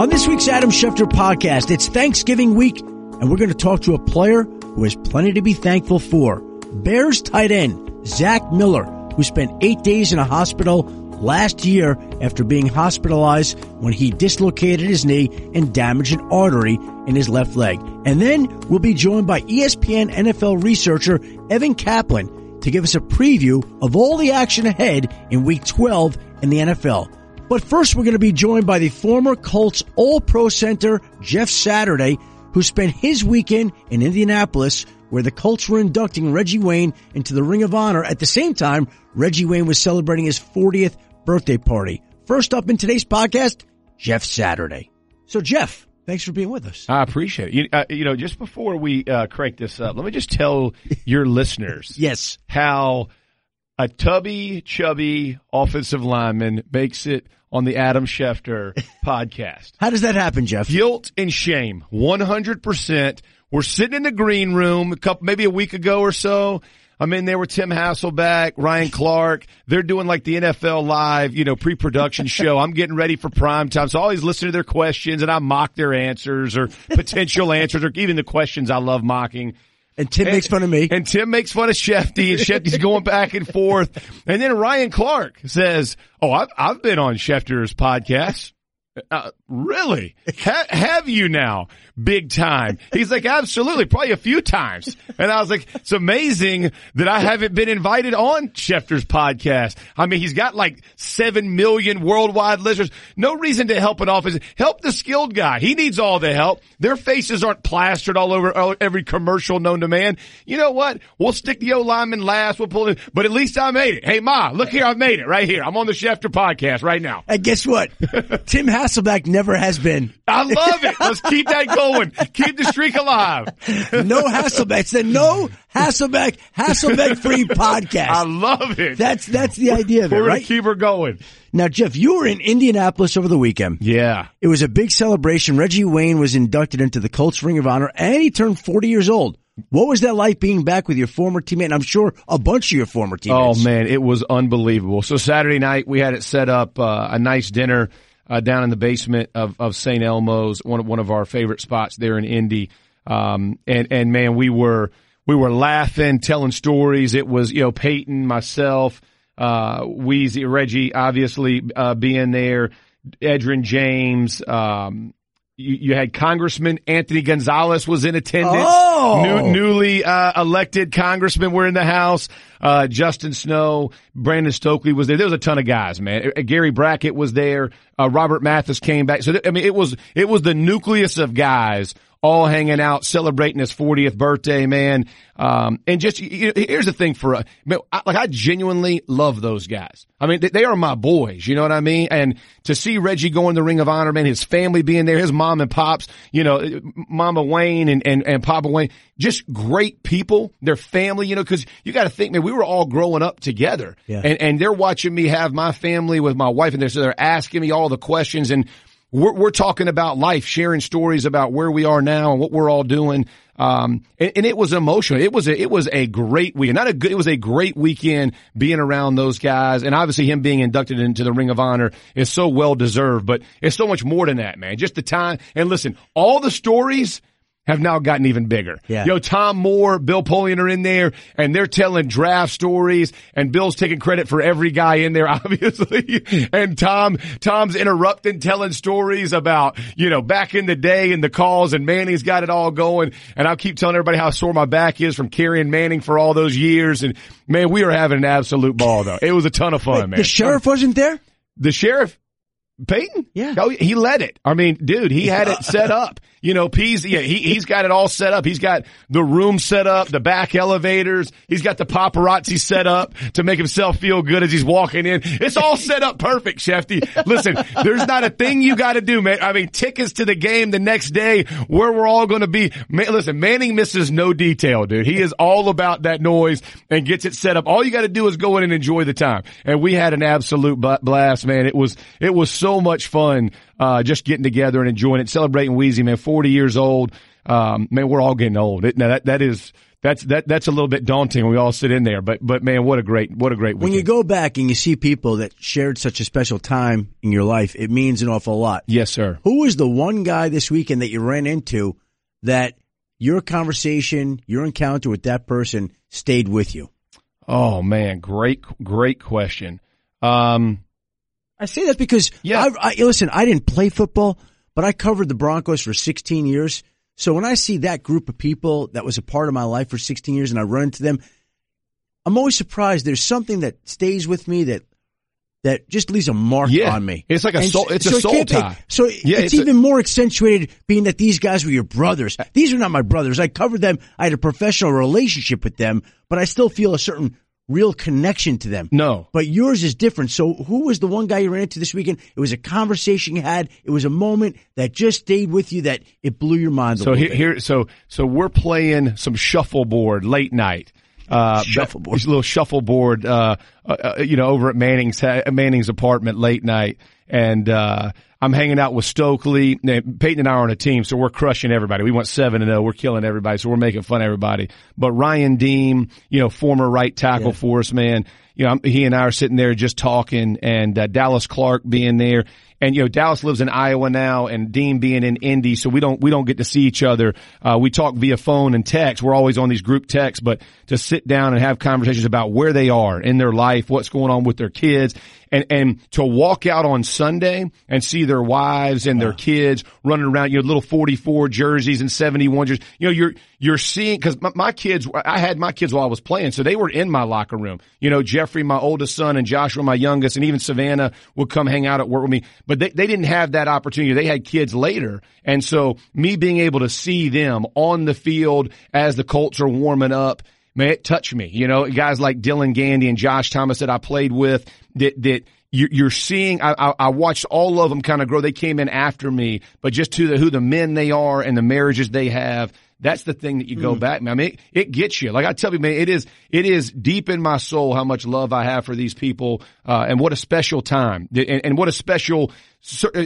On this week's Adam Schefter podcast, it's Thanksgiving week, and we're going to talk to a player who has plenty to be thankful for. Bears tight end, Zach Miller, who spent eight days in a hospital last year after being hospitalized when he dislocated his knee and damaged an artery in his left leg. And then we'll be joined by ESPN NFL researcher Evan Kaplan to give us a preview of all the action ahead in week 12 in the NFL. But first, we're going to be joined by the former Colts All Pro Center, Jeff Saturday, who spent his weekend in Indianapolis where the Colts were inducting Reggie Wayne into the Ring of Honor. At the same time, Reggie Wayne was celebrating his 40th birthday party. First up in today's podcast, Jeff Saturday. So Jeff, thanks for being with us. I appreciate it. You, uh, you know, just before we uh, crank this up, let me just tell your listeners Yes. how a tubby, chubby offensive lineman makes it on the Adam Schefter podcast. How does that happen, Jeff? Guilt and shame, 100%. We're sitting in the green room a couple, maybe a week ago or so. I'm in there with Tim Hasselbeck, Ryan Clark. They're doing like the NFL live, you know, pre-production show. I'm getting ready for prime time. So I always listen to their questions and I mock their answers or potential answers or even the questions I love mocking. And Tim makes fun of me. And Tim makes fun of Shefty, and Shefty's going back and forth. And then Ryan Clark says, "Oh, I've I've been on Schefter's podcast." Uh, really? Ha- have you now? Big time. He's like, absolutely, probably a few times. And I was like, it's amazing that I haven't been invited on Schefter's podcast. I mean, he's got like seven million worldwide listeners. No reason to help an office. Help the skilled guy. He needs all the help. Their faces aren't plastered all over every commercial known to man. You know what? We'll stick the O lineman last. We'll pull it, but at least I made it. Hey, Ma, look here. I've made it right here. I'm on the Schefter podcast right now. And guess what? Tim Hasselbeck never has been. I love it. Let's keep that going. Keep the streak alive. No Hasselbeck. It's the no Hasselbeck, Hasselbeck free podcast. I love it. That's that's the idea of it, We're right? keep her going. Now, Jeff, you were in Indianapolis over the weekend. Yeah. It was a big celebration. Reggie Wayne was inducted into the Colts Ring of Honor, and he turned 40 years old. What was that like being back with your former teammate? And I'm sure a bunch of your former teammates. Oh man, it was unbelievable. So Saturday night we had it set up uh, a nice dinner uh, down in the basement of, of St. Elmo's, one of one of our favorite spots there in Indy. Um, and and man, we were we were laughing, telling stories. It was you know Peyton, myself, uh, Wheezy, Reggie, obviously uh, being there, Edgerrin James. Um, you, you had Congressman Anthony Gonzalez was in attendance. Oh! New, newly uh, elected congressmen were in the house. Uh, Justin Snow, Brandon Stokley was there. There was a ton of guys, man. Uh, Gary Brackett was there. Uh, Robert Mathis came back. So I mean, it was it was the nucleus of guys all hanging out, celebrating his 40th birthday, man. Um, and just you know, here's the thing for uh, like I genuinely love those guys. I mean, they, they are my boys. You know what I mean? And to see Reggie go in the Ring of Honor, man, his family being there, his mom and pops, you know, Mama Wayne and and, and Papa Wayne, just great people. Their family, you know, because you got to think, man, we were all growing up together, Yeah. and and they're watching me have my family with my wife, and they're so they're asking me all the questions and. We're, we're talking about life, sharing stories about where we are now and what we're all doing. Um, and, and it was emotional. It was a, it was a great weekend. Not a good, it was a great weekend being around those guys. And obviously him being inducted into the Ring of Honor is so well deserved, but it's so much more than that, man. Just the time. And listen, all the stories have now gotten even bigger. Yeah. Yo, Tom Moore, Bill Polian are in there and they're telling draft stories and Bill's taking credit for every guy in there, obviously. And Tom, Tom's interrupting, telling stories about, you know, back in the day and the calls and Manning's got it all going. And I'll keep telling everybody how sore my back is from carrying Manning for all those years. And man, we were having an absolute ball though. It was a ton of fun, man. the sheriff wasn't there? The sheriff, Peyton? Yeah. Oh, he led it. I mean, dude, he had it set up. You know, P's, yeah, he, he's got it all set up. He's got the room set up, the back elevators. He's got the paparazzi set up to make himself feel good as he's walking in. It's all set up perfect, Shefty. Listen, there's not a thing you got to do, man. I mean, tickets to the game the next day where we're all going to be. Man, listen, Manning misses no detail, dude. He is all about that noise and gets it set up. All you got to do is go in and enjoy the time. And we had an absolute blast, man. It was, it was so much fun, uh, just getting together and enjoying it, celebrating Wheezy, man, 40 years old. Um, man, we're all getting old. It, now that, that is, that's that that's a little bit daunting. when We all sit in there, but but man, what a great what a great When you go back and you see people that shared such a special time in your life, it means an awful lot. Yes, sir. Who was the one guy this weekend that you ran into that your conversation, your encounter with that person stayed with you? Oh man, great great question. Um, I say that because Yeah. I, I, listen, I didn't play football, but I covered the Broncos for 16 years. So when I see that group of people that was a part of my life for 16 years and I run into them, I'm always surprised. There's something that stays with me that that just leaves a mark Yeah. on me. It's like a soul- it's a soul can't be- tie. So Yeah, it's, it's a- even more accentuated being that these guys were your brothers. These are not my brothers. I covered them. I had a professional relationship with them, but I still feel a certain real connection to them. no, But yours is different. So who was the one guy you ran into this weekend? It was a conversation you had. It was a moment that just stayed with you that it blew your mind. A So little here, here, so so we're playing some shuffleboard late night. Uh, Shuffleboard. Little shuffleboard, uh, uh, uh, you know, over at Manning's ha- Manning's apartment late night, and uh, I'm hanging out with Stokley. Now, Peyton and I are on a team, so we're crushing everybody. We went seven and zero. We're killing everybody, so we're making fun of everybody. But Ryan Diem, you know, former right tackle for us, man. You know, I'm- he and I are sitting there just talking, and uh, Dallas Clark being there. And you know, Dallas lives in Iowa now, and Diem being in Indy, so we don't we don't get to see each other. Uh, we talk via phone and text. We're always on these group texts, but to sit down and have conversations about where they are in their life, what's going on with their kids, and and to walk out on Sunday and see their wives and their ah. kids running around, you know, little forty four jerseys and seventy one jerseys. You know, you're you're seeing because my, my kids, I had my kids while I was playing, so they were in my locker room. You know, Jeffrey, my oldest son, and Joshua, my youngest, and even Savannah would come hang out at work with me. But they, they didn't have that opportunity. They had kids later. And so me being able to see them on the field as the Colts are warming up, man, it touched me. You know, guys like Dylan Gandy and Josh Thomas that I played with that, that, you- you're seeing, I, I, I watched all of them kind of grow. They came in after me, but just to the, who the men they are and the marriages they have, that's the thing that you go back. man. I mean, it, it gets you. Like I tell you, man, it is it is deep in my soul how much love I have for these people, uh, and what a special time, and, and what a special,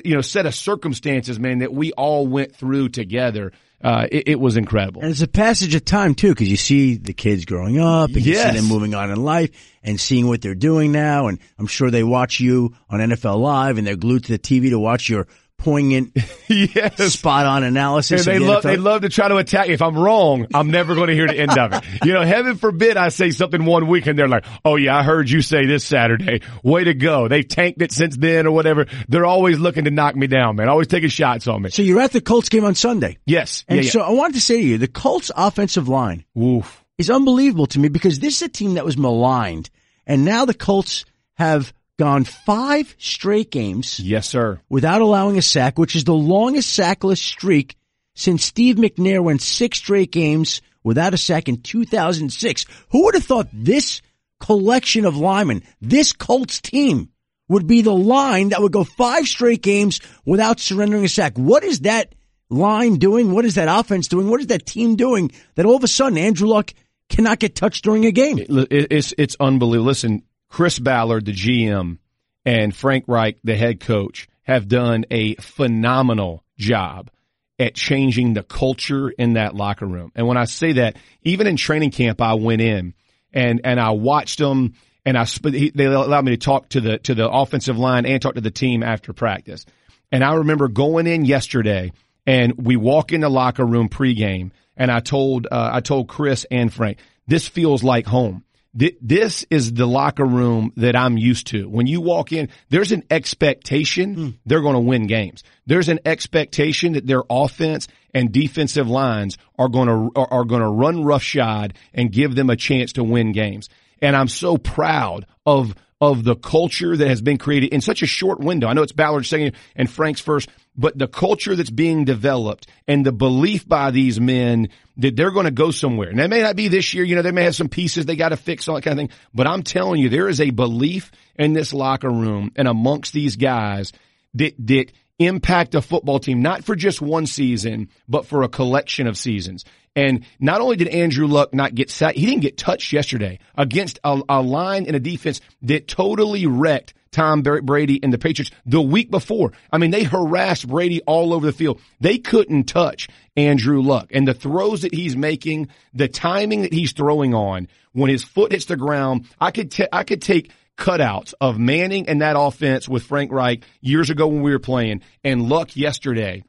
you know, set of circumstances, man, that we all went through together. Uh, it, it was incredible. And it's a passage of time too, because you see the kids growing up, and you see them moving on in life, and seeing what they're doing now. And I'm sure they watch you on NFL Live, and they're glued to the TV to watch your poignant, yes. spot on analysis. And they the love NFL. they love to try to attack. If I'm wrong, I'm never going to hear the end of it. You know, heaven forbid I say something one week and they're like, "Oh yeah, I heard you say this Saturday. Way to go!" They've tanked it since then or whatever. They're always looking to knock me down, man. Always taking shots on me. So you're at the Colts game on Sunday, Yes, and yeah, yeah. so I wanted to say to you, the Colts offensive line Woof. is unbelievable to me because this is a team that was maligned, and now the Colts have gone five straight games Yes, sir. without allowing a sack, which is the longest sackless streak since Steve McNair went six straight games without a sack in 2006. Who would have thought this collection of linemen, this Colts team, would be the line that would go five straight games without surrendering a sack? What is that line doing? What is that offense doing? What is that team doing that all of a sudden Andrew Luck cannot get touched during a game? It- it's it's unbelievable. Listen, Chris Ballard, the GM, and Frank Reich, the head coach, have done a phenomenal job at changing the culture in that locker room. And when I say that, even in training camp, I went in and and I watched them, and I they allowed me to talk to the to the offensive line and talk to the team after practice. And I remember going in yesterday, and we walk in the locker room pregame, and I told uh, I told Chris and Frank, this feels like home. Th- This is the locker room that I'm used to. When you walk in, there's an expectation hmm. they're going to win games. There's an expectation that their offense and defensive lines are going to are, are going to run roughshod and give them a chance to win games. And I'm so proud of of the culture that has been created in such a short window. I know it's Ballard's second and Frank's first, but the culture that's being developed and the belief by these men that they're going to go somewhere. And that may not be this year. You know, they may have some pieces they got to fix, all that kind of thing. But I'm telling you, there is a belief in this locker room and amongst these guys that, that impact a football team, not for just one season, but for a collection of seasons. And not only did Andrew Luck not get sacked, he didn't get touched yesterday against a, a line and a defense that totally wrecked Tom Brady and the Patriots the week before. I mean, they harassed Brady all over the field. They couldn't touch Andrew Luck. And the throws that he's making, the timing that he's throwing on, when his foot hits the ground, I could, t- I could take cutouts of Manning and that offense with Frank Reich years ago when we were playing and Luck yesterday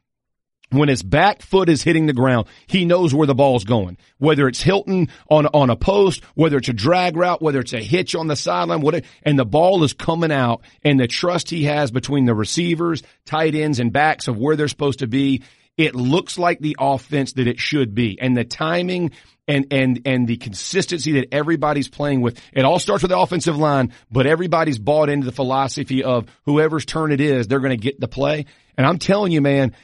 when his back foot is hitting the ground, he knows where the ball's going. Whether it's Hilton on on a post, whether it's a drag route, whether it's a hitch on the sideline, whatever, and the ball is coming out, and the trust he has between the receivers, tight ends, and backs of where they're supposed to be, it looks like the offense that it should be, and the timing. And, and, and the consistency that everybody's playing with. It all starts with the offensive line, but everybody's bought into the philosophy of whoever's turn it is, they're going to get the play. And I'm telling you, man,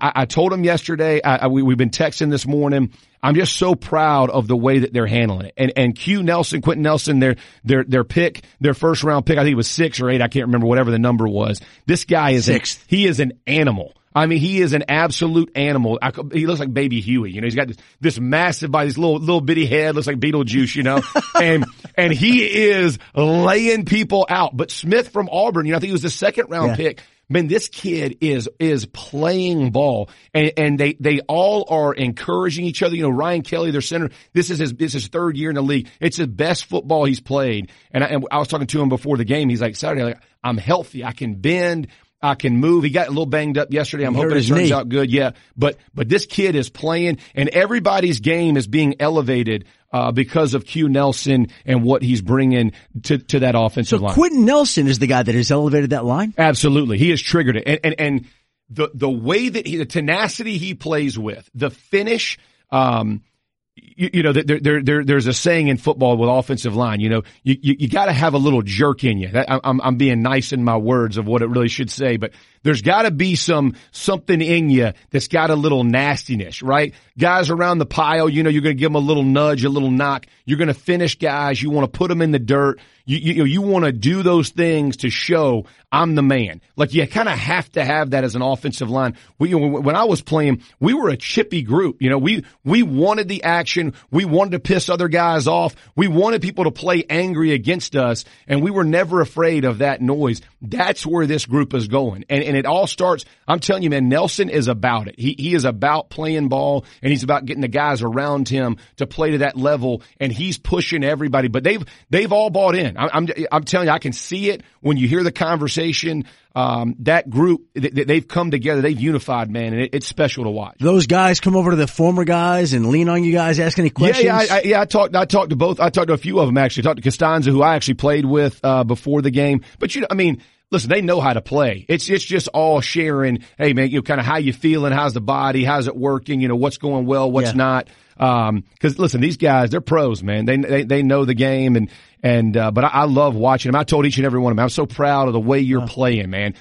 I, I told him yesterday. I, we, we've been texting this morning. I'm just so proud of the way that they're handling it. And and Q Nelson, Quenton Nelson, their their their pick, their first round pick. I think it was six or eight. I can't remember whatever the number was. This guy is. An, he is an animal. I mean, he is an absolute animal. I, he looks like baby Huey. You know, he's got this, this massive body, this little, little bitty head, looks like Beetlejuice, you know, and, and he is laying people out. But Smith from Auburn, you know, I think he was the second round yeah. pick man, this kid is is playing ball, and, and they they all are encouraging each other. You know, Ryan Kelly, their center, this is his this is his third year in the league. It's the best football he's played. And I, and I was talking to him before the game. He's like, Saturday, like, I'm healthy, I can bend. I can move. He got a little banged up yesterday. I'm hoping it turns knee. out good. Yeah. But, but this kid is playing and everybody's game is being elevated uh, because of Q Nelson and what he's bringing to, to that offensive so line. Quenton Nelson is the guy that has elevated that line? Absolutely. He has triggered it. And, and, and the, the way that he, the tenacity he plays with, the finish, um, you, you, know, there, there, there, there's a saying in football with offensive line, you know, you, you, you got to have a little jerk in you. That, I'm, I'm being nice in my words of what it really should say, but there's got to be some, something in you that's got a little nastiness, right? Guys around the pile, you know, you're going to give them a little nudge, a little knock. You're going to finish guys. You want to put them in the dirt. You, you, you want to do those things to show I'm the man. Like you kind of have to have that as an offensive line. We, you know, when I was playing, we were a chippy group. You know, we, we wanted the action. We wanted to piss other guys off. We wanted people to play angry against us and we were never afraid of that noise. That's where this group is going. And, and it all starts, I'm telling you, man, Nelson is about it. He, he is about playing ball and he's about getting the guys around him to play to that level and he's pushing everybody, but they've, they've all bought in. I'm, I'm, I'm telling you, I can see it when you hear the conversation. Um, that group, they've come together, they've unified, man, and it's special to watch. Those guys come over to the former guys and lean on you guys, ask any questions. Yeah, yeah, I, yeah. I talked, I talked to both. I talked to a few of them actually. I talked to Castonzo, who I actually played with uh, before the game. But you know, I mean, listen, they know how to play. It's it's just all sharing. Hey, man, you know, kind of how you feeling? How's the body? How's it working? You know, what's going well? What's yeah. not? Um, cause listen, these guys, they're pros, man. They, they, they know the game and, and, uh, but I, I, love watching them. I told each and every one of them, I'm so proud of the way you're playing, man.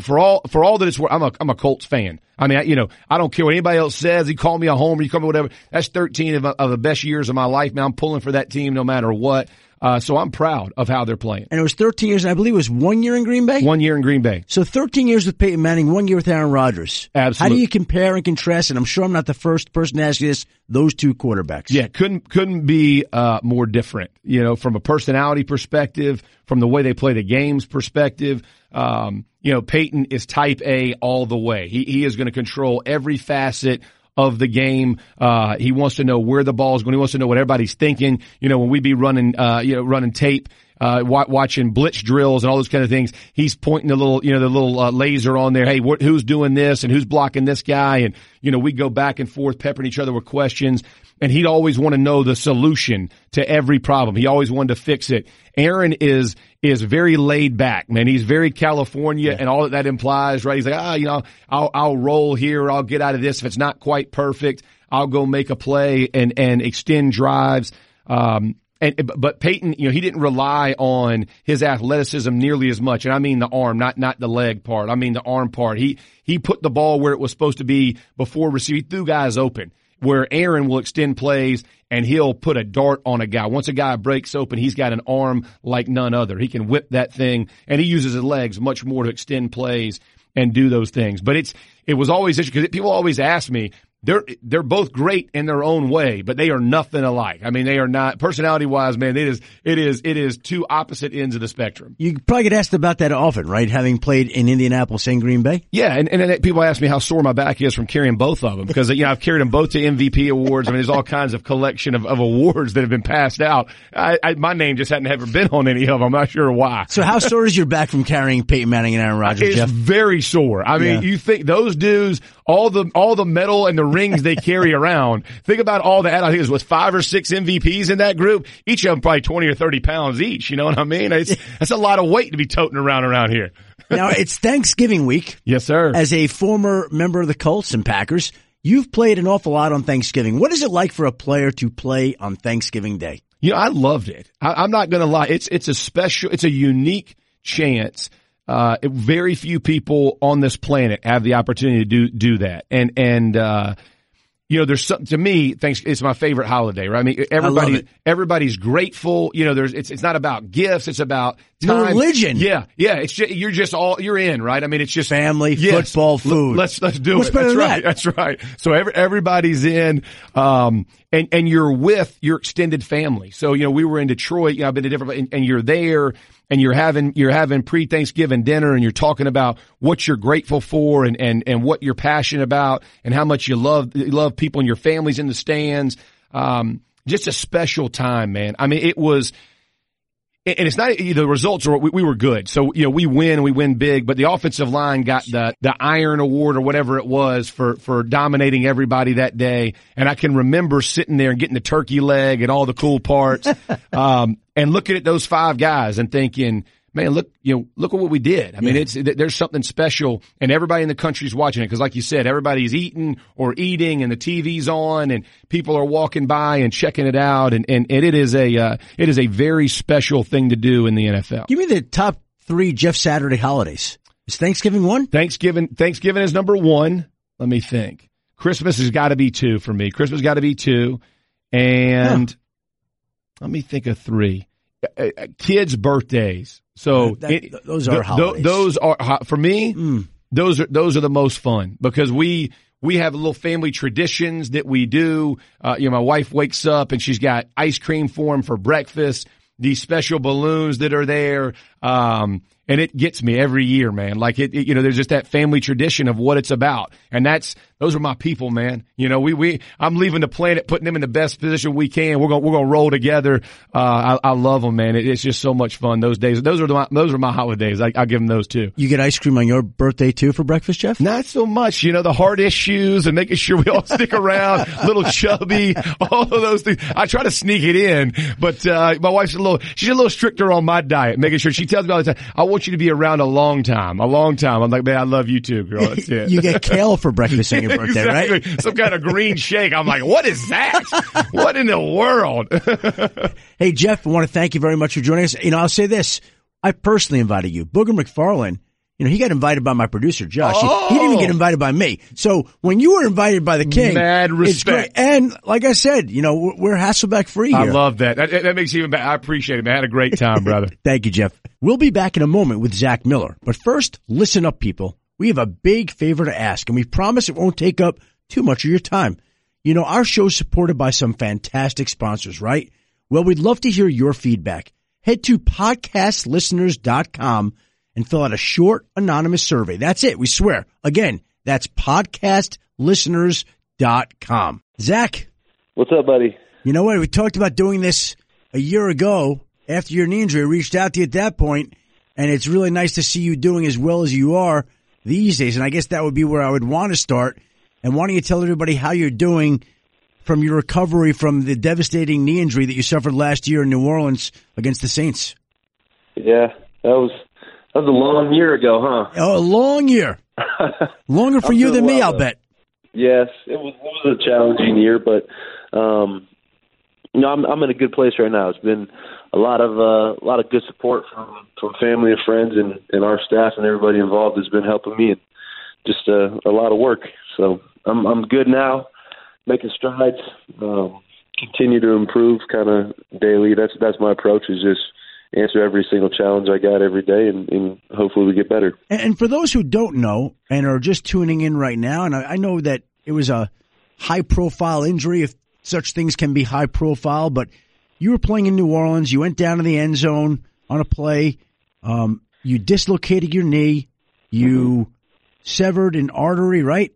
For all, for all that it's worth, I'm a, I'm a Colts fan. I mean, I, you know, I don't care what anybody else says. You call me a homer, you call me whatever. That's 13 of, of the best years of my life, man. I'm pulling for that team no matter what. Uh, so I'm proud of how they're playing. And it was 13 years, and I believe it was one year in Green Bay? One year in Green Bay. So 13 years with Peyton Manning, one year with Aaron Rodgers. Absolutely. How do you compare and contrast? And I'm sure I'm not the first person to ask you this, those two quarterbacks. Yeah, couldn't, couldn't be, uh, more different, you know, from a personality perspective, from the way they play the games perspective. Um, you know, Peyton is type A all the way. He, he is going to control every facet of the game. Uh, he wants to know where the ball is going. He wants to know what everybody's thinking. You know, when we be running, uh, you know, running tape, uh, watching blitz drills and all those kind of things. He's pointing the little, you know, the little uh, laser on there. Hey, wh- who's doing this and who's blocking this guy? And, you know, we go back and forth peppering each other with questions and he'd always want to know the solution to every problem. He always wanted to fix it. Aaron is is very laid back, man. He's very California, yeah. and all that that implies, right? He's like, ah, you know, I'll I'll roll here. I'll get out of this if it's not quite perfect. I'll go make a play and and extend drives. Um, and but Peyton, you know, he didn't rely on his athleticism nearly as much, and I mean the arm, not not the leg part. I mean the arm part. He he put the ball where it was supposed to be before receiving. He threw guys open where Aaron will extend plays and he'll put a dart on a guy. Once a guy breaks open, he's got an arm like none other. He can whip that thing and he uses his legs much more to extend plays and do those things. But it's, it was always interesting because people always ask me, they're they're both great in their own way, but they are nothing alike. I mean, they are not personality wise, man. It is it is it is two opposite ends of the spectrum. You probably get asked about that often, right? Having played in Indianapolis and Green Bay. Yeah, and and then people ask me how sore my back is from carrying both of them because you know I've carried them both to MVP awards. I mean, there's all kinds of collection of, of awards that have been passed out. I, I, my name just hadn't ever been on any of them. I'm not sure why. So how sore is your back from carrying Peyton Manning and Aaron Rodgers? It's Jeff? very sore. I mean, Yeah. you think those dudes, all the all the metal and the rings they carry around. Think about all the. I think it was five or six MVPs in that group. Each of them probably twenty or thirty pounds each. You know what I mean? It's that's a lot of weight to be toting around around here. now it's Thanksgiving week. Yes, sir. As a former member of the Colts and Packers, you've played an awful lot on Thanksgiving. What is it like for a player to play on Thanksgiving Day? You know, I loved it. I, I'm not going to lie. It's it's a special. It's a unique chance. Uh, very few people on this planet have the opportunity to do do that. And and uh, you know, there's something to me. Thanks. It's my favorite holiday, right? I mean, everybody it. everybody's grateful. You know, there's it's it's not about gifts. It's about time. religion. Yeah, yeah. It's just, you're just all you're in, right? I mean, it's just Family, Yes. football, food. Let's let's do What's it. That's right. that? That's right. So every, everybody's in, um, and and you're with your extended family. So you know we were in Detroit. You know, I've been to different, and, and you're there, and you're having you're having pre Thanksgiving dinner, and you're talking about what you're grateful for, and and and what you're passionate about, and how much you love you love people, and your families in the stands. Um, just a special time, man. I mean, it was and it's not the results are we, we were good. So you know we win, we win big, but the offensive line got the the Iron Award or whatever it was for for dominating everybody that day. And I can remember sitting there and getting the turkey leg and all the cool parts, um, and looking at those five guys and thinking. Man, look, you know, look at what we did. I mean, it's, there's something special and everybody in the country's watching it. Cause like you said, everybody's eating or eating and the TV's on and people are walking by and checking it out. And, and, and it is a, uh, it is a very special thing to do in the NFL. Give me the top three Jeff Saturday holidays. Is Thanksgiving one? Thanksgiving, Thanksgiving is number one. Let me think. Christmas has got to be two for me. Christmas got to be two. And let me think of three. Uh, uh, Kids' birthdays. So That- it- those are th- holidays. those are for me. Mm. Those are those are the most fun because we we have little family traditions that we do. Uh, you know, my wife wakes up and she's got ice cream for him for breakfast. These special balloons that are there, um, and it gets me every year, man. Like it, it, you know, there's just that family tradition of what it's about, and that's those are my people, man. You know, we we I'm leaving the planet, putting them in the best position we can. We're gonna we're gonna roll together. Uh, I, I love them, man. It, it's just so much fun. Those days, those are the, those are my holidays. I, I'll give them those too. You get ice cream on your birthday too for breakfast, Jeff? Not so much, you know, the hard issues and making sure we all stick around, little chubby, all of those things. I try to sneak it in, but, uh, my wife's a little, she's a little stricter on my diet, making sure she tells me all the time, I want you to be around a long time, a long time. I'm like, man, I love you too, girl. That's it. you get kale for breakfast your birthday, right? Some kind of green shake. I'm like, what is that? what in the world? Hey, Jeff, I want to thank you very much for joining us. You know, I'll say this. I personally invited you. Booger McFarland, you know, he got invited by my producer, Josh. He- He, didn't even get oh. invited by me. So when you were invited by the king, Mad respect. And like I said, you know, we're, we're Hasselbeck free here. I love that. that. That makes even better. I appreciate it, man. I had a great time, brother. Thank you, Jeff. We'll be back in a moment with Zach Miller. But first, listen up, people. We have a big favor to ask, and we promise it won't take up too much of your time. You know, our show's supported by some fantastic sponsors, right? Well, we'd love to hear your feedback. Head to podcastlisteners.com and fill out a short, anonymous survey. That's it. We swear. Again, that's podcastlisteners.com. Zach, What's up, buddy? you know what? We talked about doing this a year ago after your knee injury. I reached out to you at that point, and it's really nice to see you doing as well as you are these days. And I guess that would be where I would want to start. And why don't you tell everybody how you're doing from your recovery from the devastating knee injury that you suffered last year in New Orleans against the Saints? Yeah, that was that was a long year ago, huh? Oh, a long year. Longer for you than me, I'll bet. Yes, it was it was a challenging year, but um, you know I'm I'm in a good place right now. It's been a lot of uh, a lot of good support from from family and friends and and our staff and everybody involved has been helping me and just uh, a lot of work. So I'm I'm good now, making strides. Um, continue to improve kind of daily. That's that's my approach is just answer every single challenge I got every day and, and hopefully we get better. And, for those who don't know and are just tuning in right now, and I, I know that it was a high profile injury, if such things can be high profile, but you were playing in New Orleans. You went down in the end zone on a play. Um, you dislocated your knee. You mm-hmm. severed an artery, right?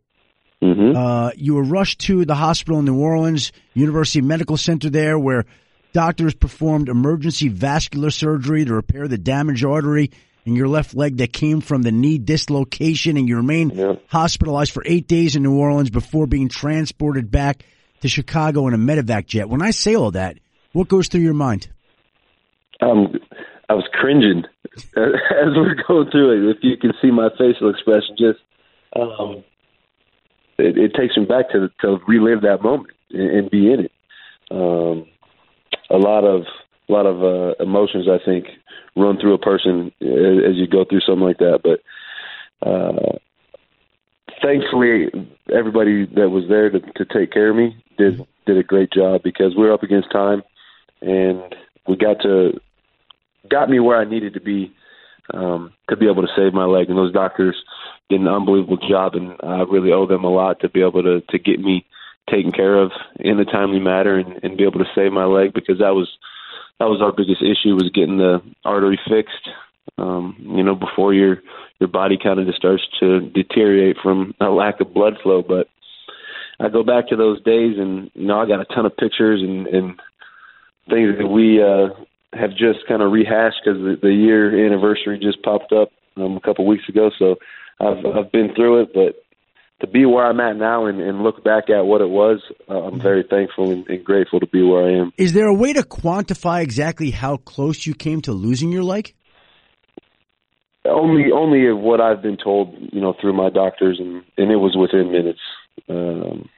Mm-hmm. Uh, you were rushed to the hospital in New Orleans, University Medical Center there, where doctors performed emergency vascular surgery to repair the damaged artery in your left leg that came from the knee dislocation, and you remained yeah. hospitalized for eight days in New Orleans before being transported back to Chicago in a medevac jet. When I say all that, what goes through your mind? Um, I was cringing as we're going through it. If you can see my facial expression, just um, it, it takes me back to to relive that moment and, and be in it. Um, a lot of a lot of uh, emotions, I think, run through a person as, as you go through something like that. But uh, thankfully, everybody that was there to, to take care of me did did a great job because we were up against time, and we got to got me where I needed to be um, to be able to save my leg. And those doctors did an unbelievable job, and I really owe them a lot to be able to to get me taken care of in a timely manner and, and be able to save my leg because that was that was our biggest issue was getting the artery fixed. Um, you know, before your your body kind of just starts to deteriorate from a lack of blood flow. But I go back to those days, and you know, I got a ton of pictures and and things that we uh, have just kind of rehashed because the, the year anniversary just popped up um, a couple weeks ago. So I've I've been through it, but to be where I'm at now and, and look back at what it was, uh, I'm very thankful and, and, grateful to be where I am. Is there a way to quantify exactly how close you came to losing your leg? Only, only of what I've been told, you know, through my doctors, and and it was within minutes. Um,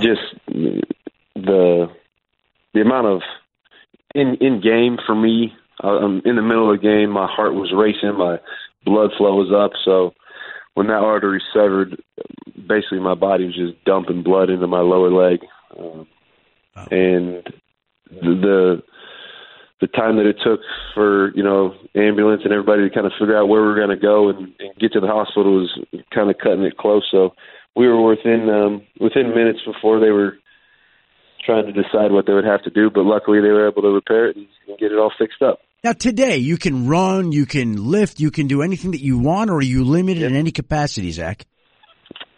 just the the amount of in in game for me. Um, in the middle of the game, my heart was racing, my blood flow was up, so when that artery severed, basically my body was just dumping blood into my lower leg, um, oh. and the the time that it took for you know ambulance and everybody to kind of figure out where we are going to go and, and get to the hospital was kind of cutting it close. So we were within um, within minutes before they were trying to decide what they would have to do. But luckily, they were able to repair it and, and get it all fixed up. Now, today, you can run, you can lift, you can do anything that you want, or are you limited in any capacity, Zach?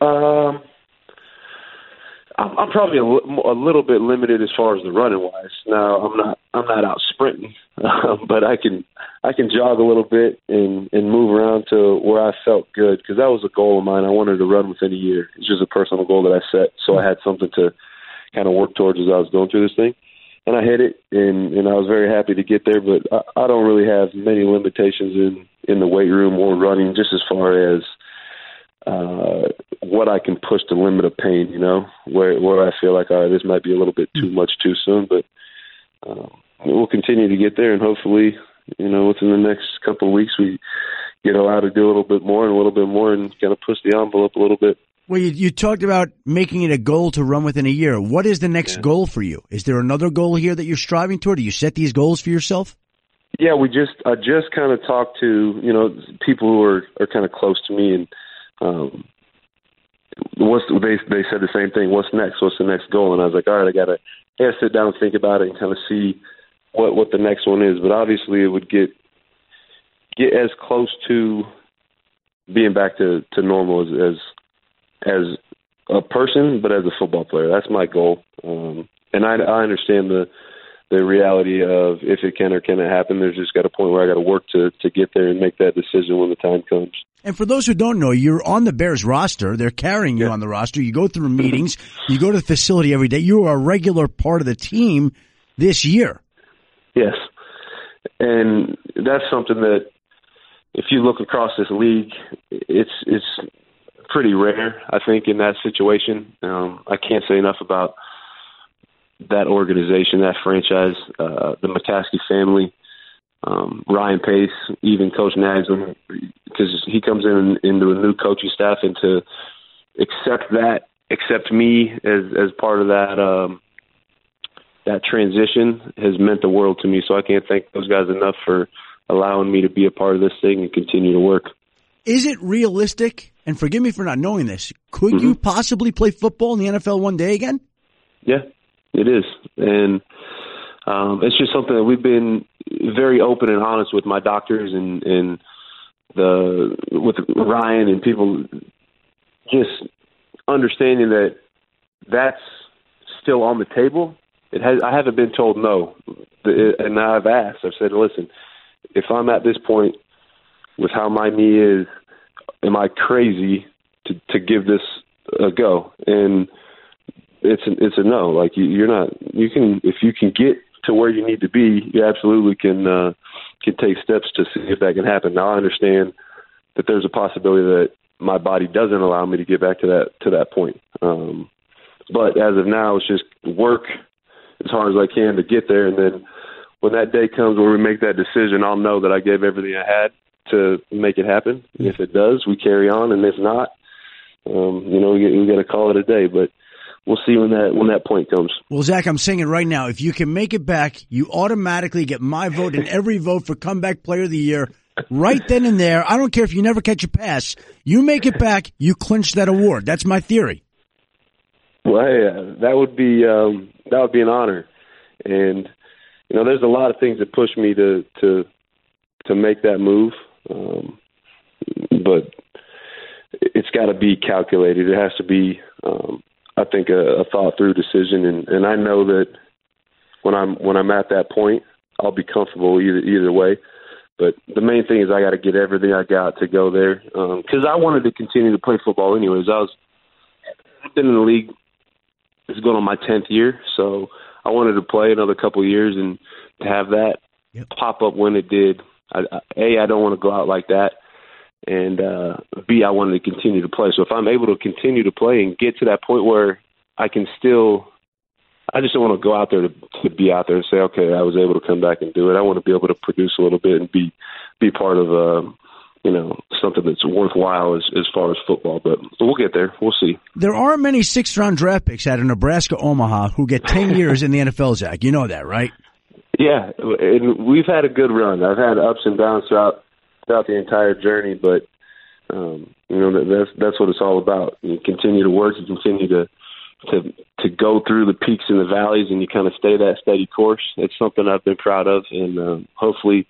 Um, I'm, I'm probably a, a little bit limited as far as the running wise. Now, I'm not I'm not out sprinting, um, but I can I can jog a little bit and and move around to where I felt good because that was a goal of mine. I wanted to run within a year. It's just a personal goal that I set, so I had something to kind of work towards as I was going through this thing and I hit it, and and I was very happy to get there. But I, I don't really have many limitations in in the weight room or running, just as far as uh, what I can push the limit of pain. You know, where where I feel like all right, this might be a little bit too much too soon, but um, we'll continue to get there, and hopefully, you know, within the next couple of weeks, we get allowed to do a little bit more and a little bit more, and kind of push the envelope a little bit. Well, you, you, talked about making it a goal to run within a year. What is the next yeah. goal for you? Is there another goal here that you're striving toward? Do you set these goals for yourself? Yeah, we just I just kind of talked to you know people who are are kind of close to me, and um, what's they they said the same thing. What's next? What's the next goal? And I was like, all right, I gotta I gotta sit down and think about it and kind of see what what the next one is. But obviously, it would get get as close to being back to to normal as, as as a person, but as a football player. That's my goal. Um, and I, I understand the the reality of if it can or cannot happen. There's just got a point where I got to work to to get there and make that decision when the time comes. And for those who don't know, you're on the Bears roster. They're carrying you yeah. on the roster. You go through meetings. you go to the facility every day. You are a regular part of the team this year. Yes, and that's something that if you look across this league, it's it's pretty rare, I think, in that situation. Um, I can't say enough about that organization, that franchise, uh, the McCaskey family, um, Ryan Pace, even Coach Nagy, because he comes in into a new coaching staff and to accept that, accept me as as part of that um, that transition has meant the world to me. So I can't thank those guys enough for allowing me to be a part of this thing and continue to work Is it realistic? And forgive me for not knowing this. Could mm-hmm. you possibly play football in the NFL one day again? Yeah, it is, and um, it's just something that we've been very open and honest with my doctors and and the with Ryan and people, just understanding that that's still on the table. It has. I haven't been told no, and I've asked. I've said, listen, if I'm at this point with how my knee is, am I crazy to to give this a go? And it's a, it's a no. Like you, you're not. You can if you can get to where you need to be, you absolutely can uh, can take steps to see if that can happen. Now I understand that there's a possibility that my body doesn't allow me to get back to that to that point. Um, but as of now, it's just work as hard as I can to get there, and then when that day comes where we make that decision, I'll know that I gave everything I had to make it happen. And if it does, we carry on, and if not, um, you know, we, we got to call it a day. But we'll see when that when that point comes. Well, Zach, I'm saying it right now. If you can make it back, you automatically get my vote and every vote for comeback player of the year. Right then and there, I don't care if you never catch a pass. You make it back, you clinch that award. That's my theory. Well, uh, that would be um, that would be an honor, and you know, there's a lot of things that push me to to to make that move, um, but it's got to be calculated. It has to be, um, I think, a, a thought through decision, and, and I know that when I'm when I'm at that point, I'll be comfortable either either way. But the main thing is I got to get everything I got to go there because um, I wanted to continue to play football anyways. I was I've been in the league. It's going on my tenth year, so I wanted to play another couple of years and to have that yep. pop up when it did. I, I, a, I don't want to go out like that, and uh, B, I wanted to continue to play. So if I'm able to continue to play and get to that point where I can still, I just don't want to go out there to, to be out there and say, okay, I was able to come back and do it. I want to be able to produce a little bit and be be part of. Uh, you know something that's worthwhile as as far as football. But, but we'll get there. We'll see. There aren't many sixth round draft picks out of Nebraska Omaha who get ten years in the NFL. Zach, you know that, right? Yeah, and we've had a good run. I've had ups and downs throughout throughout the entire journey, but um, you know that, that's that's what it's all about. You continue to work, you continue to to to go through the peaks and the valleys, and you kind of stay that steady course. It's something I've been proud of, and um, hopefully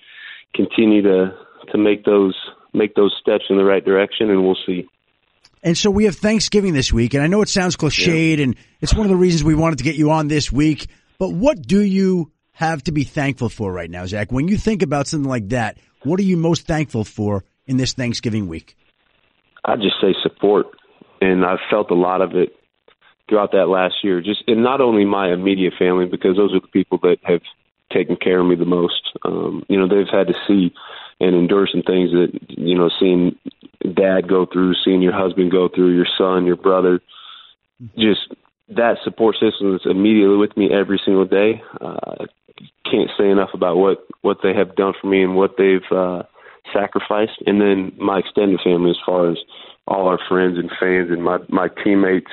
continue to to make those make those steps in the right direction, and we'll see. And so we have Thanksgiving this week, and I know it sounds cliched, yeah. and it's one of the reasons we wanted to get you on this week. But what do you have to be thankful for right now, Zach? When you think about something like that, what are you most thankful for in this Thanksgiving week? I just say support, and I've felt a lot of it throughout that last year. Just and not only my immediate family, because those are the people that have taken care of me the most. Um, you know, they've had to see and endure some things that you know seeing dad go through, seeing your husband go through, your son, your brother, just that support system that's immediately with me every single day. Uh, can't say enough about what what they have done for me and what they've uh, sacrificed, and then my extended family as far as all our friends and fans and my my teammates,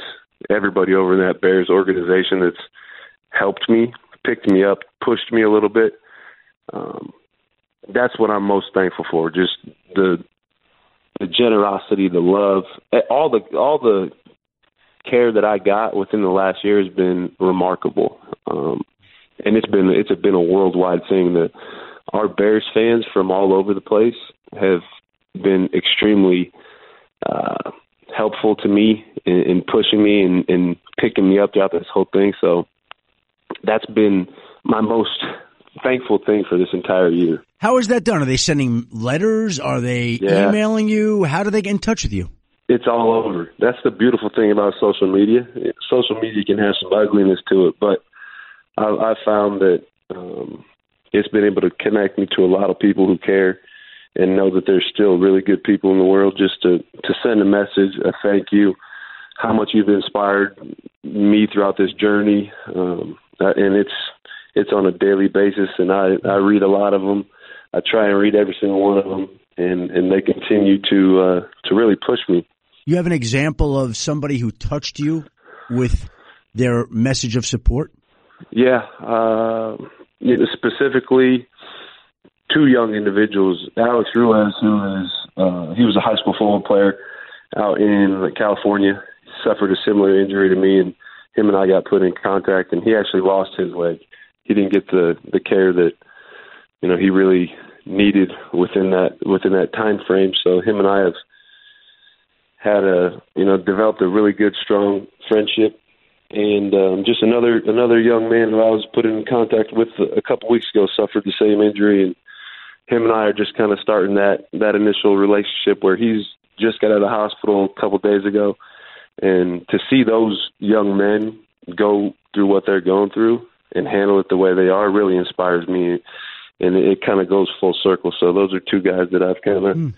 everybody over in that Bears organization that's helped me, picked me up, pushed me a little bit. Um, that's what I'm most thankful for. Just the the generosity, the love, eh, all the all the care that I got within the last year has been remarkable. Um, and it's been it's been a worldwide thing that our Bears fans from all over the place have been extremely uh, helpful to me in, in pushing me and, and picking me up throughout this whole thing. So that's been my most thankful thing for this entire year. How is that done? Are they sending letters? Are they yeah. emailing you? How do they get in touch with you? It's all over. That's the beautiful thing about social media. Social media can have some ugliness to it, but I, I found that um, it's been able to connect me to a lot of people who care and know that there's still really good people in the world. Just to to send a message, a thank you, how much you've inspired me throughout this journey, um, and it's it's on a daily basis, and I I read a lot of them. I try and read every single one of them, and and they continue to uh, to really push me. You have an example of somebody who touched you with their message of support. Yeah, uh, specifically two young individuals, Alex Ruiz, who is uh, he was a high school football player out in California. Suffered a similar injury to me, and him and I got put in contact. And he actually lost his leg. He didn't get the the care that you know he really needed within that within that time frame. So him and I have had a you know developed a really good strong friendship and um, just another another young man who I was put in contact with a couple weeks ago suffered the same injury, and him and I are just kind of starting that that initial relationship where he's just got out of the hospital a couple days ago, and to see those young men go through what they're going through and handle it the way they are really inspires me, and it, it kind of goes full circle. So those are two guys that I've kind of mm.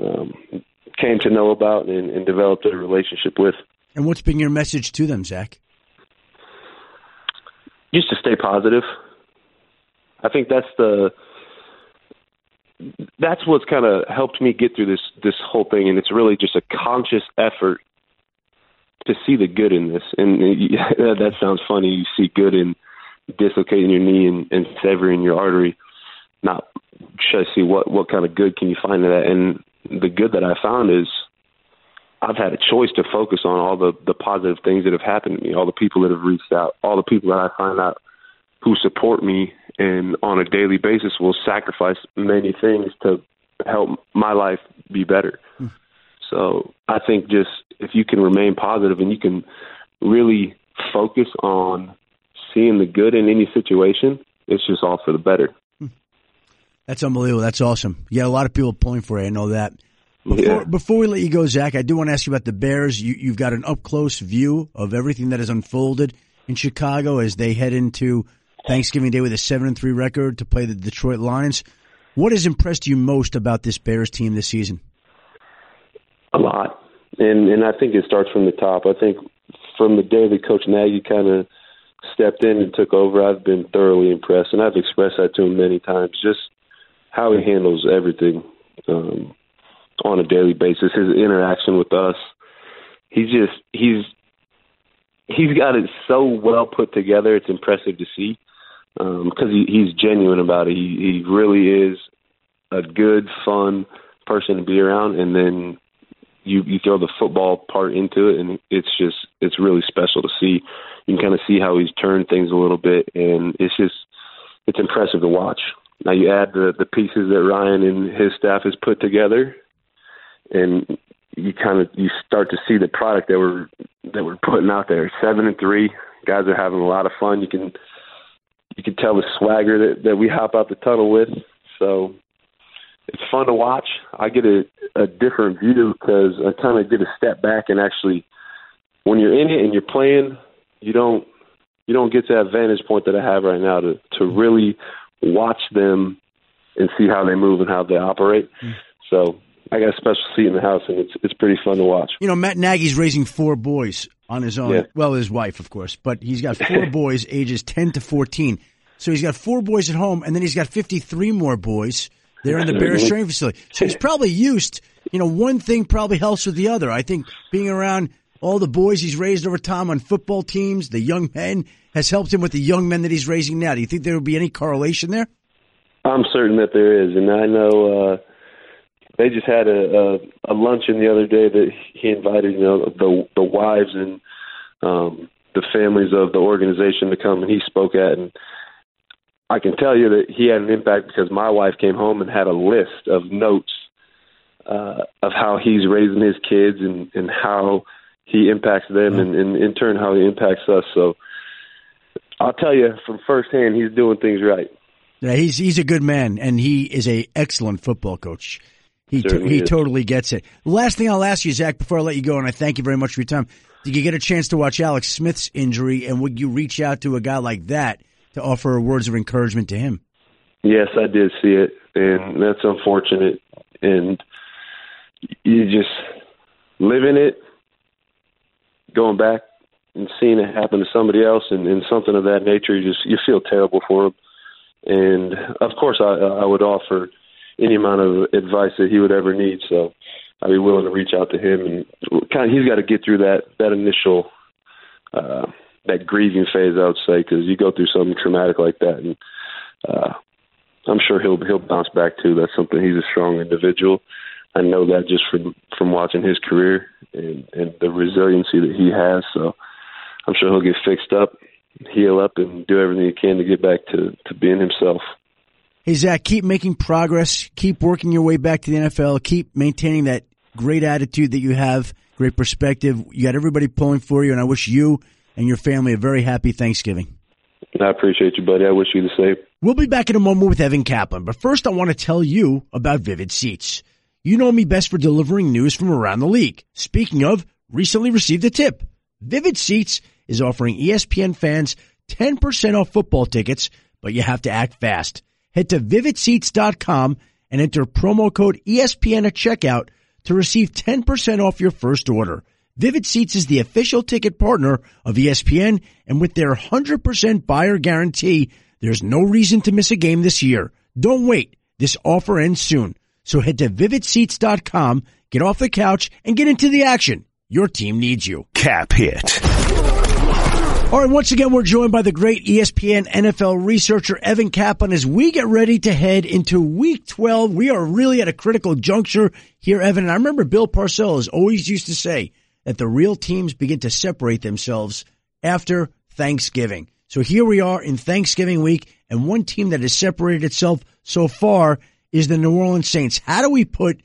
um, came to know about and, and developed a relationship with. And what's been your message to them, Zach? Just to stay positive. I think that's the that's what's kind of helped me get through this this whole thing, and it's really just a conscious effort to see the good in this. And that sounds funny. You see good in dislocating your knee and, and severing your artery. Not try to see what what kind of good can you find in that. And the good that I found is I've had a choice to focus on all the the positive things that have happened to me, all the people that have reached out, all the people that I find out who support me and on a daily basis will sacrifice many things to help my life be better. Mm. So I think just if you can remain positive and you can really focus on seeing the good in any situation, it's just all for the better. That's unbelievable. That's awesome. Yeah, a lot of people pulling for you. I know that. Before, yeah. before we let you go, Zach, I do want to ask you about the Bears. You, you've got an up close view of everything that has unfolded in Chicago as they head into Thanksgiving Day with a seven and three record to play the Detroit Lions. What has impressed you most about this Bears team this season? A lot, and and I think it starts from the top. I think from the day that Coach Nagy kind of stepped in and took over, I've been thoroughly impressed, and I've expressed that to him many times. Just how he handles everything. Um, on a daily basis. His interaction with us, he's just he's he's got it so well put together. It's impressive to see because um, he, he's genuine about it. He, he really is a good, fun person to be around, and then you you throw the football part into it, and it's just it's really special to see. You can kind of see how he's turned things a little bit, and it's just it's impressive to watch. Now you add the the pieces that Ryan and his staff has put together, and you kind of you start to see the product that we're that we're putting out there. Seven and three, guys are having a lot of fun. You can you can tell the swagger that that we hop out the tunnel with. So it's fun to watch. I get a a different view because I kind of get a step back and actually, when you're in it and you're playing, you don't you don't get that vantage point that I have right now to to really watch them and see how they move and how they operate. Mm. So I got a special seat in the house, and it's it's pretty fun to watch. You know, Matt Nagy's raising four boys on his own. Yeah. Well, his wife, of course, but he's got four boys, ages ten to fourteen. So he's got four boys at home, and then he's got fifty-three more boys. They're in the Bears training facility. So he's probably used. You know, one thing probably helps with the other. I think being around all the boys he's raised over time on football teams, the young men, has helped him with the young men that he's raising now. Do you think there would be any correlation there? I'm certain that there is, and I know. Uh, they just had a, a a luncheon the other day that he invited you know the the wives and um the families of the organization to come and he spoke at and I can tell you that he had an impact because my wife came home and had a list of notes uh of how he's raising his kids and and how he impacts them mm-hmm. and, and in turn how he impacts us so I'll tell you from firsthand he's doing things right. Yeah, he's he's a good man and he is a excellent football coach. He to, he totally gets it. Last thing I'll ask you, Zach, before I let you go, and I thank you very much for your time. Did you get a chance to watch Alex Smith's injury, and would you reach out to a guy like that to offer words of encouragement to him? Yes, I did see it, and that's unfortunate. And you just live in it, going back and seeing it happen to somebody else, and, and something of that nature, you just you feel terrible for him. And of course, I I would offer any amount of advice that he would ever need. So I'd be willing to reach out to him and kind of he's got to get through that that initial uh, that grieving phase. I would say because you go through something traumatic like that, and uh, I'm sure he'll he'll bounce back too. That's something he's a strong individual. I know that just from from watching his career and and the resiliency that he has. So I'm sure he'll get fixed up, heal up, and do everything he can to get back to to being himself. Hey Zach, keep making progress. Keep working your way back to the NFL. Keep maintaining that great attitude that you have, great perspective. You got everybody pulling for you, and I wish you and your family a very happy Thanksgiving. I appreciate you, buddy. I wish you the same. We'll be back in a moment with Evan Kaplan, but first I want to tell you about Vivid Seats. You know me best for delivering news from around the league. Speaking of, recently received a tip. Vivid Seats is offering ESPN fans 10% off football tickets, but you have to act fast. Head to vividseats.com and enter promo code ESPN at checkout to receive 10% off your first order. Vivid Seats is the official ticket partner of ESPN, and with their 100% buyer guarantee, there's no reason to miss a game this year. Don't wait. This offer ends soon. So head to vividseats.com, get off the couch, and get into the action. Your team needs you. Cap hit. All right, once again, we're joined by the great ESPN NFL researcher Evan Kaplan as we get ready to head into week 12. We are really at a critical juncture here, Evan. And I remember Bill Parcells always used to say that the real teams begin to separate themselves after Thanksgiving. So here we are in Thanksgiving week, and one team that has separated itself so far is the New Orleans Saints. How do we put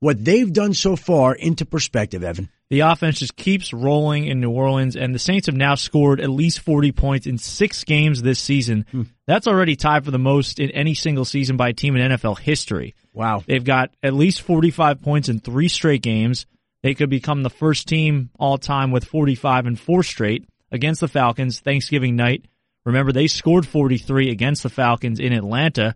what they've done so far into perspective, Evan? The offense just keeps rolling in New Orleans, and the Saints have now scored at least 40 points in six games this season. Hmm. That's already tied for the most in any single season by a team in NFL history. Wow. They've got at least 45 points in three straight games. They could become the first team all time with 45 and four straight against the Falcons Thanksgiving night. Remember, they scored 43 against the Falcons in Atlanta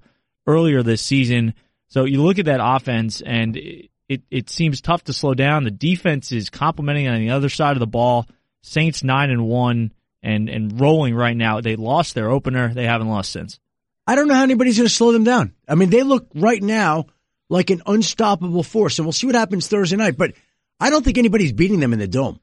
earlier this season. So you look at that offense and it, it seems tough to slow down. The defense is complementing on the other side of the ball. Saints nine and one and, and rolling right now. They lost their opener. They haven't lost since. I don't know how anybody's going to slow them down. I mean, they look right now like an unstoppable force, and we'll see what happens Thursday night. But I don't think anybody's beating them in the dome.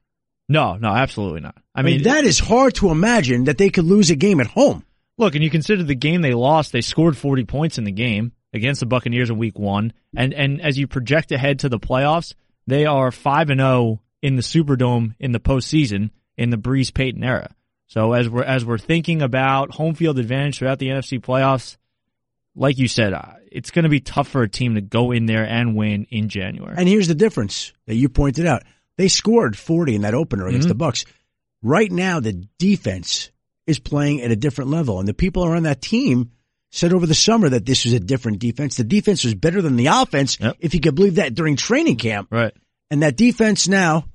No, no, absolutely not. I I mean, mean, that is hard to imagine that they could lose a game at home. Look, and you consider the game they lost, they scored 40 points in the game against the Buccaneers in week one. And, and as you project ahead to the playoffs, they are 5 and 0 in the Superdome in the postseason in the Brees Payton era. So as we're, as we're thinking about home field advantage throughout the NFC playoffs, like you said, uh, it's going to be tough for a team to go in there and win in January. And here's the difference that you pointed out: they scored 40 in that opener against Mhm. the Bucks. Right now, the defense is playing at a different level, and the people around that team said over the summer that this was a different defense. The defense was better than the offense, Yep. if you could believe that during training camp. right. And that defense now,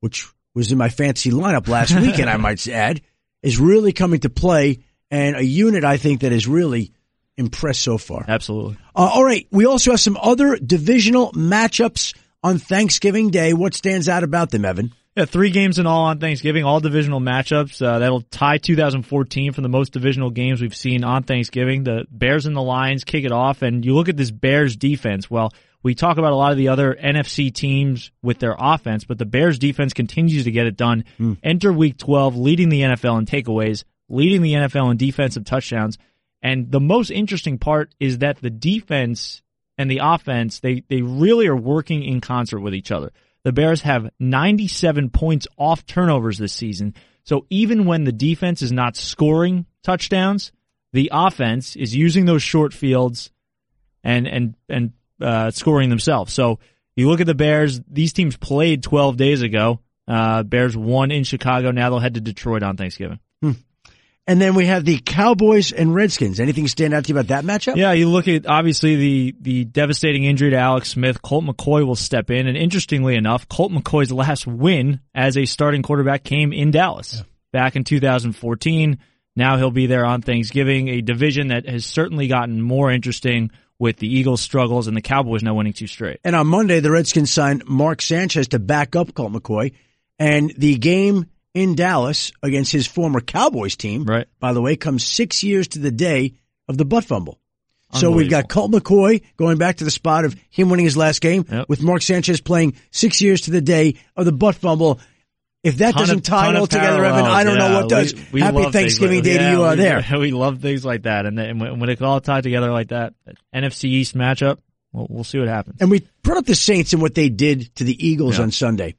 which was in my fancy lineup last weekend, I might add, is really coming to play and a unit I think that is really impressed so far. Absolutely. Uh, all right. We also have some other divisional matchups on Thanksgiving Day. What stands out about them, Evan? Yeah, three games in all on Thanksgiving, all divisional matchups. Uh, that'll tie 2014 for the most divisional games we've seen on Thanksgiving. The Bears and the Lions kick it off, and you look at this Bears defense. Well, we talk about a lot of the other NFC teams with their offense, but the Bears defense continues to get it done. Enter week 12, leading the NFL in takeaways, leading the NFL in defensive touchdowns. And the most interesting part is that the defense and the offense, they, they really are working in concert with each other. The Bears have 97 points off turnovers this season. So even when the defense is not scoring touchdowns, the offense is using those short fields and, and, and, uh, scoring themselves. So you look at the Bears, these teams played 12 days ago. Uh, Bears won in Chicago. Now they'll head to Detroit on Thanksgiving. And then we have the Cowboys and Redskins. Anything stand out to you about that matchup? Yeah, you look at obviously the the devastating injury to Alex Smith. Colt McCoy will step in, and interestingly enough, Colt McCoy's last win as a starting quarterback came in Dallas back in 2014. Now he'll be there on Thanksgiving, a division that has certainly gotten more interesting with the Eagles' struggles and the Cowboys now winning two straight. And on Monday, the Redskins signed Mark Sanchez to back up Colt McCoy. And the game in Dallas against his former Cowboys team, Right. by the way, comes six years to the day of the butt fumble. So we've got Colt McCoy going back to the spot of him winning his last game Yep. with Mark Sanchez playing six years to the day of the butt fumble. If that Ton doesn't of- tie it all together, Evan, I don't know what does. We- we Happy Thanksgiving like- Day to you uh, we- there. We love things like that, and then when when it all tied together like that, NFC East matchup. we'll, we'll see what happens. And we brought up the Saints and what they did to the Eagles Yeah. on Sunday.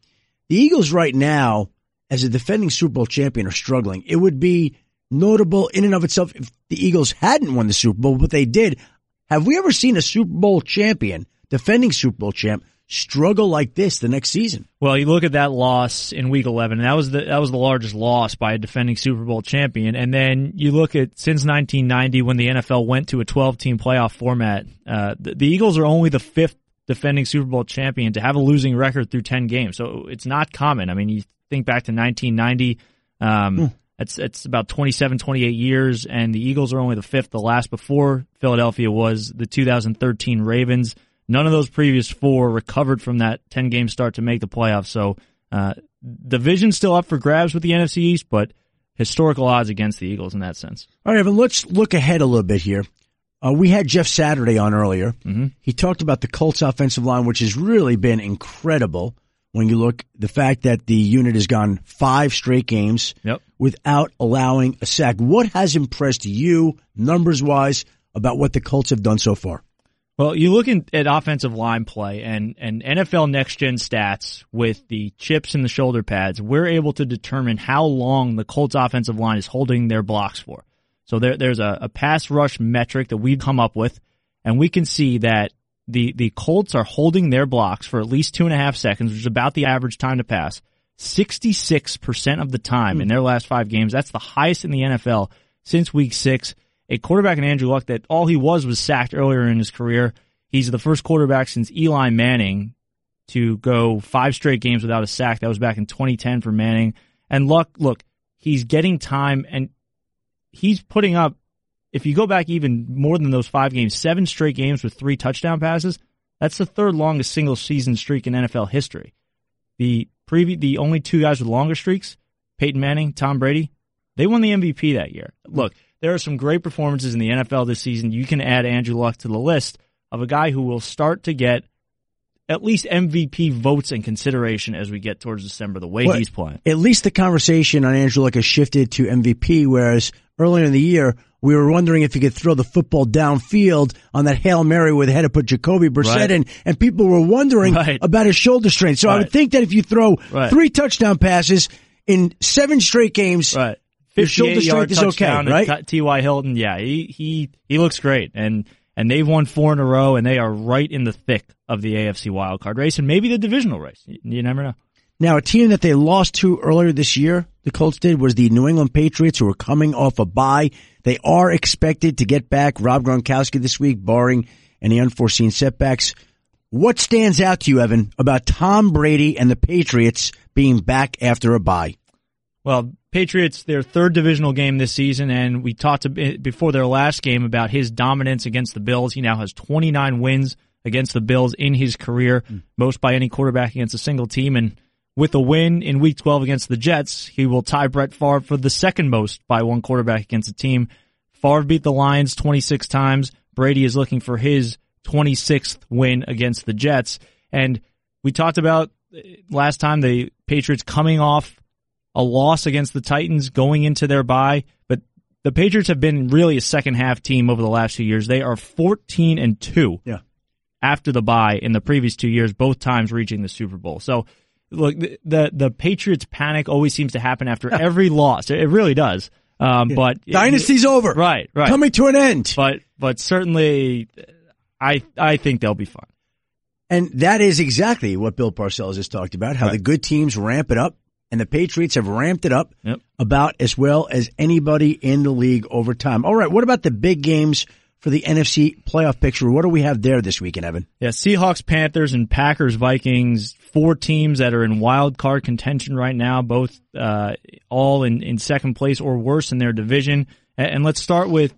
The Eagles right now, as a defending Super Bowl champion, are struggling. It would be notable in and of itself if the Eagles hadn't won the Super Bowl, but they did. Have we ever seen a Super Bowl champion, defending Super Bowl champ, struggle like this the next season? Well, you look at that loss in Week 11, and that was the that was the largest loss by a defending Super Bowl champion. And then you look at since 1990, when the NFL went to a 12 team playoff format, uh, the, the Eagles are only the fifth defending Super Bowl champion to have a losing record through 10 games. So it's not common. I mean, you think back to 1990. Um, It's it's about 27, 28 years, and the Eagles are only the fifth. The last before Philadelphia was the 2013 Ravens. None of those previous four recovered from that 10 game start to make the playoffs. So, uh, division's still up for grabs with the NFC East, but historical odds against the Eagles in that sense. All right, Evan, let's look ahead a little bit here. Uh, we had Jeff Saturday on earlier. Mhm. He talked about the Colts offensive line, which has really been incredible when you look the fact that the unit has gone five straight games Yep. without allowing a sack. What has impressed you numbers wise about what the Colts have done so far? Well, you look in, at offensive line play and, and NFL next gen stats with the chips and the shoulder pads, we're able to determine how long the Colts offensive line is holding their blocks for. So there, there's a, a pass rush metric that we've come up with, and we can see that the, the Colts are holding their blocks for at least two and a half seconds, which is about the average time to pass. 66% of the time in their last five games. That's the highest in the NFL since week six. A quarterback in Andrew Luck that all he was was sacked earlier in his career. He's the first quarterback since Eli Manning to go five straight games without a sack. That was back in 2010 for Manning. And Luck, look, he's getting time and he's putting up, if you go back even more than those five games, seven straight games with three touchdown passes. That's the third longest single season streak in NFL history. The previ- the only two guys with longer streaks, Peyton Manning, Tom Brady, they won the MVP that year. Look, there are some great performances in the NFL this season. You can add Andrew Luck to the list of a guy who will start to get at least MVP votes and consideration as we get towards December, the way Well, he's playing. At least the conversation on Andrew Luck has shifted to MVP, whereas earlier in the year, we were wondering if he could throw the football downfield on that Hail Mary where they had to put Jacoby Brissett Right. in, and people were wondering Right. about his shoulder strain. So I would think that if you throw Right. three touchdown passes in seven straight games, Right. Your shoulder 58 strength is okay, right? T.Y. Hilton, yeah, he, he, he looks great. And, and they've won four in a row and they are right in the thick of the AFC wildcard race and maybe the divisional race. You never know. Now, a team that they lost to earlier this year, the Colts did, was the New England Patriots, who are coming off a bye. They are expected to get back Rob Gronkowski this week, barring any unforeseen setbacks. What stands out to you, Evan, about Tom Brady and the Patriots being back after a bye? Well, Patriots, their third divisional game this season, and we talked before their last game about his dominance against the Bills. He now has 29 wins against the Bills in his career, hmm. most by any quarterback against a single team. And with a win in Week 12 against the Jets, he will tie Brett Favre for the second most by one quarterback against a team. Favre beat the Lions 26 times. Brady is looking for his 26th win against the Jets. And we talked about uh, last time the Patriots coming off a loss against the Titans going into their bye, but the Patriots have been really a second half team over the last few years. They are 14 and 2 Yeah. after the bye in the previous two years, both times reaching the Super Bowl. So look, the, the, the Patriots panic always seems to happen after every loss. It, it really does. Um, but Dynasty's over. right, right. Coming to an end. but, but certainly I, I think they'll be fine. And that is exactly what Bill Parcells has talked about, how the good teams ramp it up, and the Patriots have ramped it up Yep. about as well as anybody in the league over time. All right, what about the big games for the NFC playoff picture? What do we have there this weekend, Evan? Yeah, Seahawks, Panthers, and Packers, Vikings, four teams that are in wild card contention right now, both uh, all in, in second place or worse in their division. And, and let's start with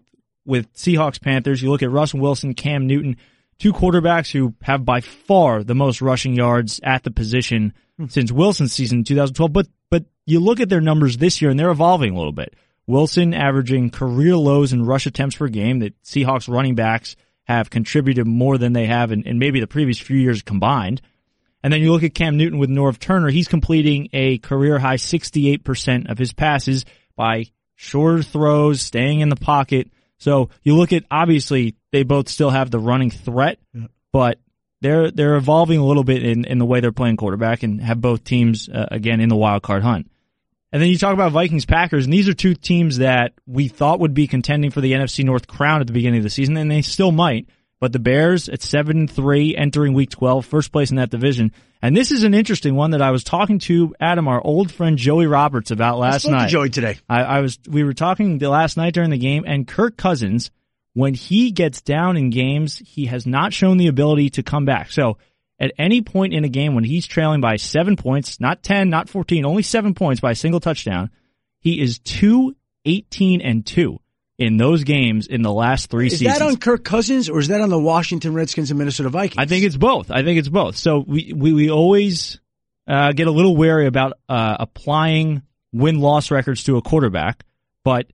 with Seahawks, Panthers. You look at Russell Wilson, Cam Newton, two quarterbacks who have by far the most rushing yards at the position since Wilson's season in 2012. But but you look at their numbers this year, and they're evolving a little bit. Wilson averaging career lows in rush attempts per game that Seahawks running backs have contributed more than they have in, in maybe the previous few years combined. And then you look at Cam Newton with Norv Turner. He's completing a career high 68% of his passes by shorter throws, staying in the pocket. So you look at, obviously, they both still have the running threat, but they're they're evolving a little bit in, in the way they're playing quarterback and have both teams uh, again in the wild card hunt. And then you talk about Vikings Packers, and these are two teams that we thought would be contending for the NFC North crown at the beginning of the season, and they still might. But the Bears at seven and three entering week 12, first place in that division. And this is an interesting one that I was talking to Adam, our old friend Joey Roberts about last spoke to night. Joey today. I, I was, we were talking the last night during the game and Kirk Cousins, when he gets down in games, he has not shown the ability to come back. So at any point in a game when he's trailing by seven points, not 10, not 14, only seven points by a single touchdown, he is 2, 18 and 2 in those games in the last three Is seasons. Is that on Kirk Cousins or is that on the Washington Redskins and Minnesota Vikings? I think it's both. I think it's both. So we we, we always uh, get a little wary about uh, applying win loss records to a quarterback, but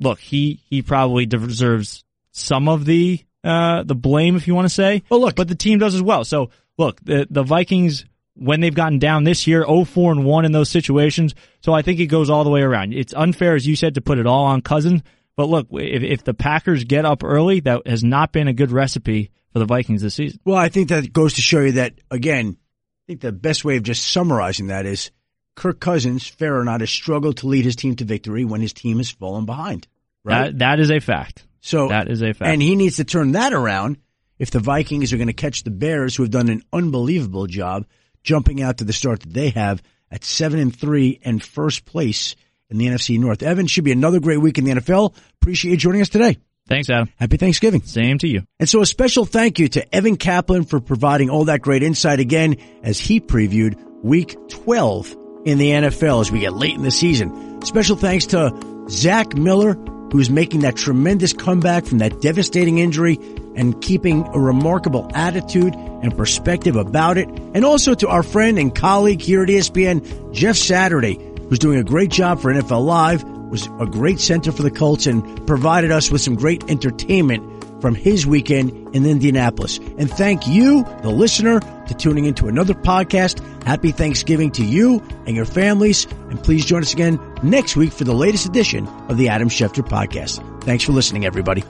look, he he probably deserves some of the uh, the blame, if you want to say. Well, look, but the team does as well. So look, the the Vikings when they've gotten down this year, 0-4 and one in those situations. So I think it goes all the way around. It's unfair, as you said, to put it all on Cousins. But look, if, if the Packers get up early, that has not been a good recipe for the Vikings this season. Well, I think that goes to show you that again. I think the best way of just summarizing that is Kirk Cousins, fair or not, has struggled to lead his team to victory when his team has fallen behind. Right. That that is a fact. so That is a fact. and he needs to turn that around if the Vikings are going to catch the Bears, who have done an unbelievable job jumping out to the start that they have at seven and three and first place in the NFC North. Evan should be another great week in the NFL. Appreciate you joining us today. Thanks, Adam. Happy Thanksgiving. Same to you. And so a special thank you to Evan Kaplan for providing all that great insight again as he previewed week 12 in the NFL as we get late in the season. Special thanks to Zach Miller, who's making that tremendous comeback from that devastating injury and keeping a remarkable attitude and perspective about it. And also to our friend and colleague here at ESPN, Jeff Saturday, who's doing a great job for NFL Live, was a great center for the Colts and provided us with some great entertainment from his weekend in Indianapolis. And thank you, the listener, to tuning into another podcast. Happy Thanksgiving to you and your families. And please join us again next week for the latest edition of the Adam Schefter podcast. Thanks for listening, everybody.